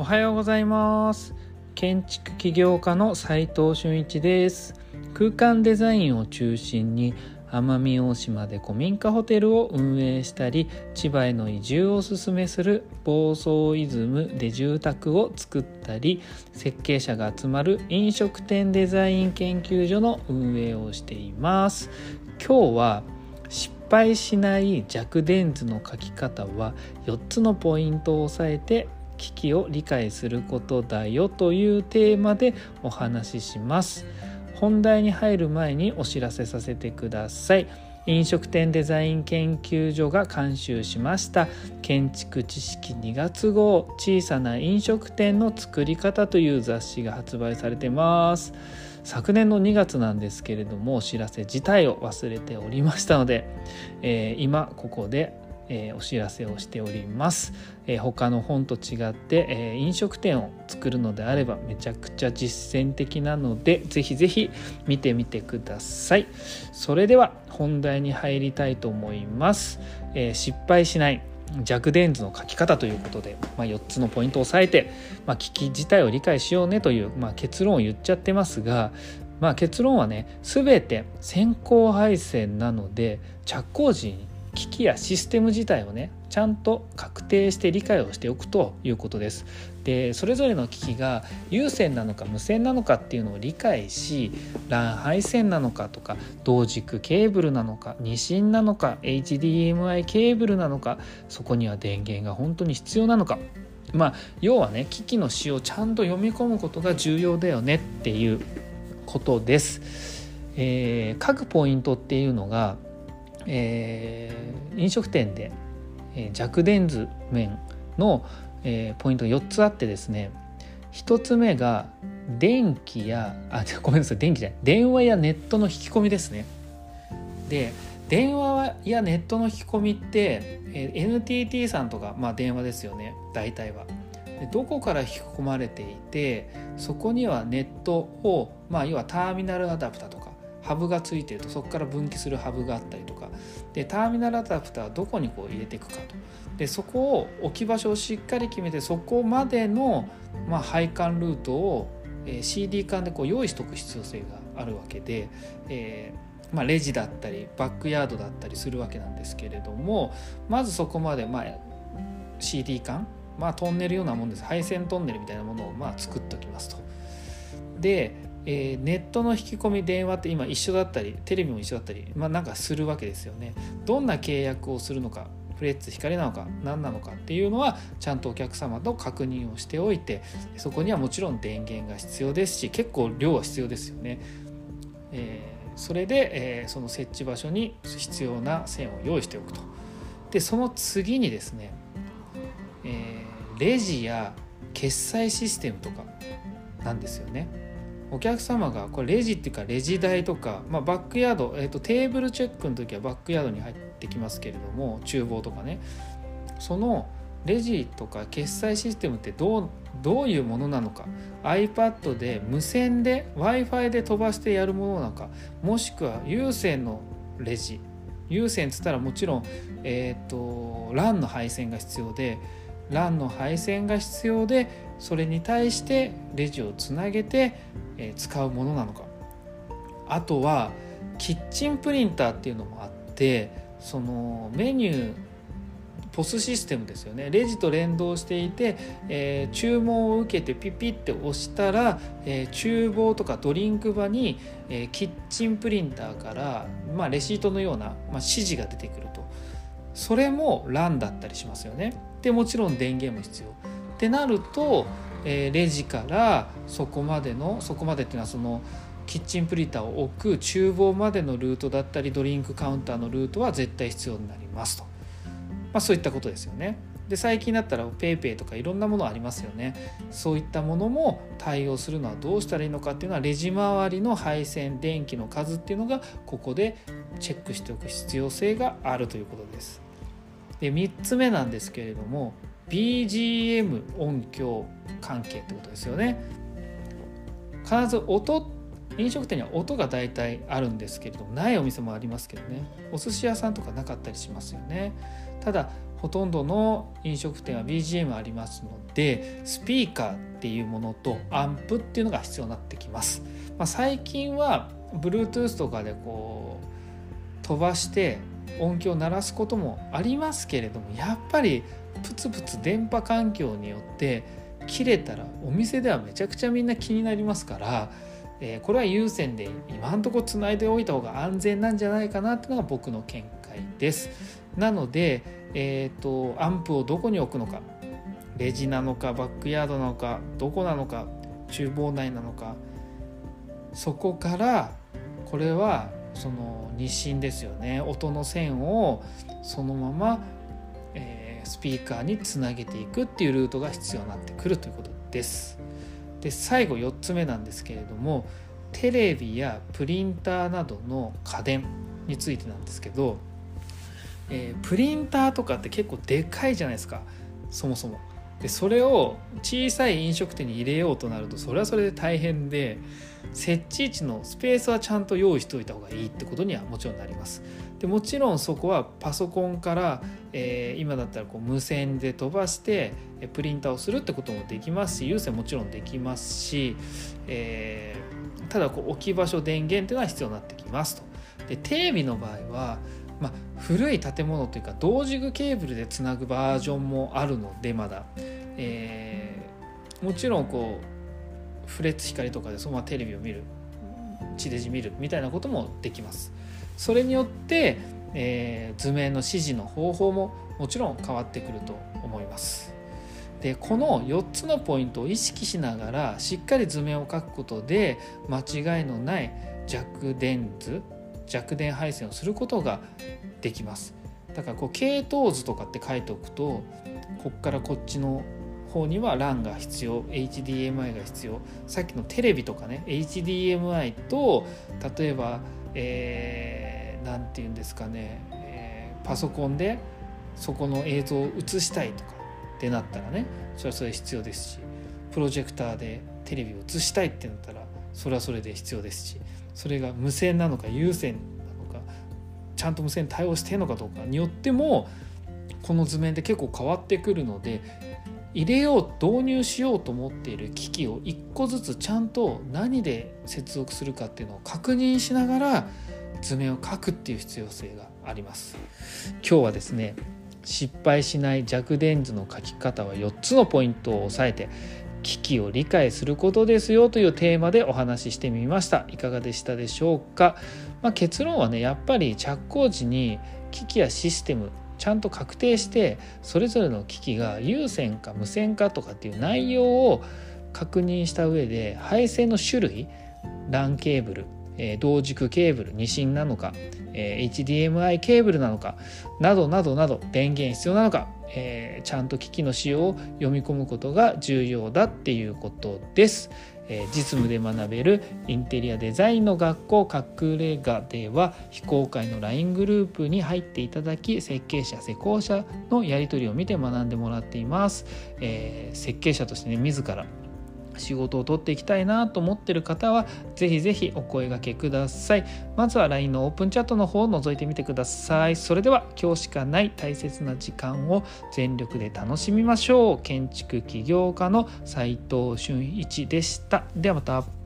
おはようございます。建築起業家の斉藤俊一です。空間デザインを中心に奄美大島で古民家ホテルを運営したり千葉への移住をおすすめする房総イズムで住宅を作ったり設計者が集まる飲食店デザイン研究所の運営をしています。今日は失敗しない弱電図の書き方は4つのポイントを押さえて危機を理解することだよというテーマでお話しします。本題に入る前にお知らせさせてください。飲食店デザイン研究所が監修しました。建築知識2月号小さな飲食店の作り方という雑誌が発売されてます。昨年の2月なんですけれどもお知らせ自体を忘れておりましたので、えー、今ここでえー、お知らせをしております、えー、他の本と違って、えー、飲食店を作るのであればめちゃくちゃ実践的なのでぜひぜひ見てみてください。それでは本題に入りたいと思います、え失敗しない弱電図の書き方ということで、まあ、4つのポイントを押さえて、まあ、機自体を理解しようねという、まあ、結論を言っちゃってますが、まあ、結論はね全て先行配線なので着工時に機器やシステム自体をねちゃんと確定して理解をしておくということです。でそれぞれの機器が有線なのか無線なのかっていうのを理解し LAN 配線なのかとか同軸ケーブルなのか二進なのか HDMI ケーブルなのかそこには電源が本当に必要なのかまあ要はね機器の仕様をちゃんと読み込むことが重要だよねっていうことです。えー、各ポイントっていうのがえー、飲食店で、えー、弱電図面の、えー、ポイントが4つあってですね1つ目が電気やあ ごめんなさい電気じゃない電話やネットの引き込みですね。で電話やネットの引き込みって、えー、NTT さんとか、まあ、電話ですよね大体は。でどこから引き込まれていてそこにはネットを、まあ、要はターミナルアダプタとかハブがついてるとそこから分岐するハブがあったりとか。でターミナルアダプターはどこにこう入れていくかと。でそこを置き場所をしっかり決めてそこまでの、まあ、配管ルートを、え、CD 管でこう用意しておく必要性があるわけで、えーまあ、レジだったりバックヤードだったりするわけなんですけれどもまずそこまで、まあ、CD 管、まあ、トンネルようなもんです。配線トンネルみたいなものをまあ作っておきますと。でえー、ネットの引き込み電話って今一緒だったりテレビも一緒だったり、まあ、なんかするわけですよね。どんな契約をするのかフレッツ光なのか何なのかっていうのはちゃんとお客様と確認をしておいてそこにはもちろん電源が必要ですし結構量は必要ですよね。えー、それで、えー、その設置場所に必要な線を用意しておくと。でその次にですね、え、レジや決済システムとかなんですよね。お客様がこれレジっていうかレジ台とか、まあ、バックヤード、えーと、テーブルチェックの時はバックヤードに入ってきますけれども厨房とかね。そのレジとか決済システムってどうどういうものなのか。iPad で無線で w i f i で飛ばしてやるものなのか。もしくは有線のレジ。有線っつったらもちろん、えーと、LAN の配線が必要で LAN の配線が必要でそれに対してレジをつなげて、え使うものなのか。あとはキッチンプリンターっていうのもあってそのメニューポスシステムですよね。レジと連動していて、えー、注文を受けてピピって押したら、えー、厨房とかドリンク場に、えー、キッチンプリンターから、まあ、レシートのような、まあ、指示が出てくると。それも LAN だったりしますよね。でもちろん電源も必要。ってなると、えー、レジからそこまでのそこまでっていうのはそのキッチンプリンターを置く厨房までのルートだったりドリンクカウンターのルートは絶対必要になりますと、まあ、そういったことですよね。で最近だったら PayPay とかいろんなものありますよねそういったものも対応するのはどうしたらいいのかっていうのはレジ周りの配線電気の数っていうのがここでチェックしておく必要性があるということです。で3つ目なんですけれども BGM 音響関係ってことですよね。必ず音飲食店には音が大体あるんですけれどもないお店もありますけどね。お寿司屋さんとかなかったりしますよね。ただほとんどの飲食店は BGM ありますのでスピーカーっていうものとアンプっていうのが必要になってきます。まあ、最近は Bluetooth とかでこう飛ばして音響を鳴らすこともありますけれどもやっぱりプツプツ電波環境によって切れたらお店ではめちゃくちゃみんな気になりますから、えー、これは有線で今んとこつないでおいた方が安全なんじゃないかなっていうのが僕の見解です。なので、えーと、アンプをどこに置くのかレジなのかバックヤードなのかどこなのか厨房内なのかそこからこれはその日清ですよね音の線をそのまま、え、スピーカーにつなげていくっていうルートが必要になってくるということです。で最後4つ目なんですけれどもテレビやプリンターなどの家電についてなんですけど、えー、プリンターとかって結構でかいじゃないですかそもそも。でそれを小さい飲食店に入れようとなるとそれはそれで大変で設置位置のスペースはちゃんと用意しておいた方がいいってことにはもちろんなります。でもちろんそこはパソコンから、えー、今だったらこう無線で飛ばしてプリンターをするってこともできますし有線もちろんできますし、えー、ただこう置き場所電源っていうのは必要になってきますと。でテレビの場合はまあ、古い建物というか同軸ケーブルでつなぐバージョンもあるのでまだ、えー、もちろんこうフレッツ光とかでそのままテレビを見る地デジ見るみたいなこともできます。それによって、えー、図面の指示の方法ももちろん変わってくると思います。でこの4つのポイントを意識しながらしっかり図面を描くことで間違いのない弱電図弱電配線をすることができますだからこう系統図とかって書いておくとこっからこっちの方には LAN が必要 HDMI が必要。さっきのテレビとかね HDMI と例えば何、えー、て言うんですかね、えー、パソコンでそこの映像を映したいとかってなったらねそれはそれ必要ですしプロジェクターでテレビを映したいってなったらそれはそれで必要ですしそれが無線なのか有線なのかちゃんと無線対応してるのかどうかによってもこの図面って結構変わってくるので入れよう導入しようと思っている機器を1個ずつちゃんと何で接続するかっていうのを確認しながら図面を書くっていう必要性があります。今日はですね失敗しない弱電図の書き方は4つのポイントを押さえて危機を理解することですよというテーマでお話ししてみましたいかがでしたでしょうか、まあ、結論はねやっぱり着工時に機器やシステムちゃんと確定してそれぞれの機器が有線か無線かとかっていう内容を確認した上で配線の種類 LAN ケーブルえ同軸ケーブル二進なのか、え HDMI ケーブルなのかなどなどなど電源必要なのか、えちゃんと機器の仕様を読み込むことが重要だっていうことです。え実務で学べるインテリアデザインの学校隠れ家では非公開の LINE グループに入っていただき設計者施工者のやり取りを見て学んでもらっています。え、設計者としてね自ら仕事を取っていきたいなと思ってる方はぜひぜひお声がけください。まずは LINE のオープンチャットの方を覗いてみてください。それでは今日しかない大切な時間を全力で楽しみましょう。建築起業家の斉藤俊一でした。ではまた。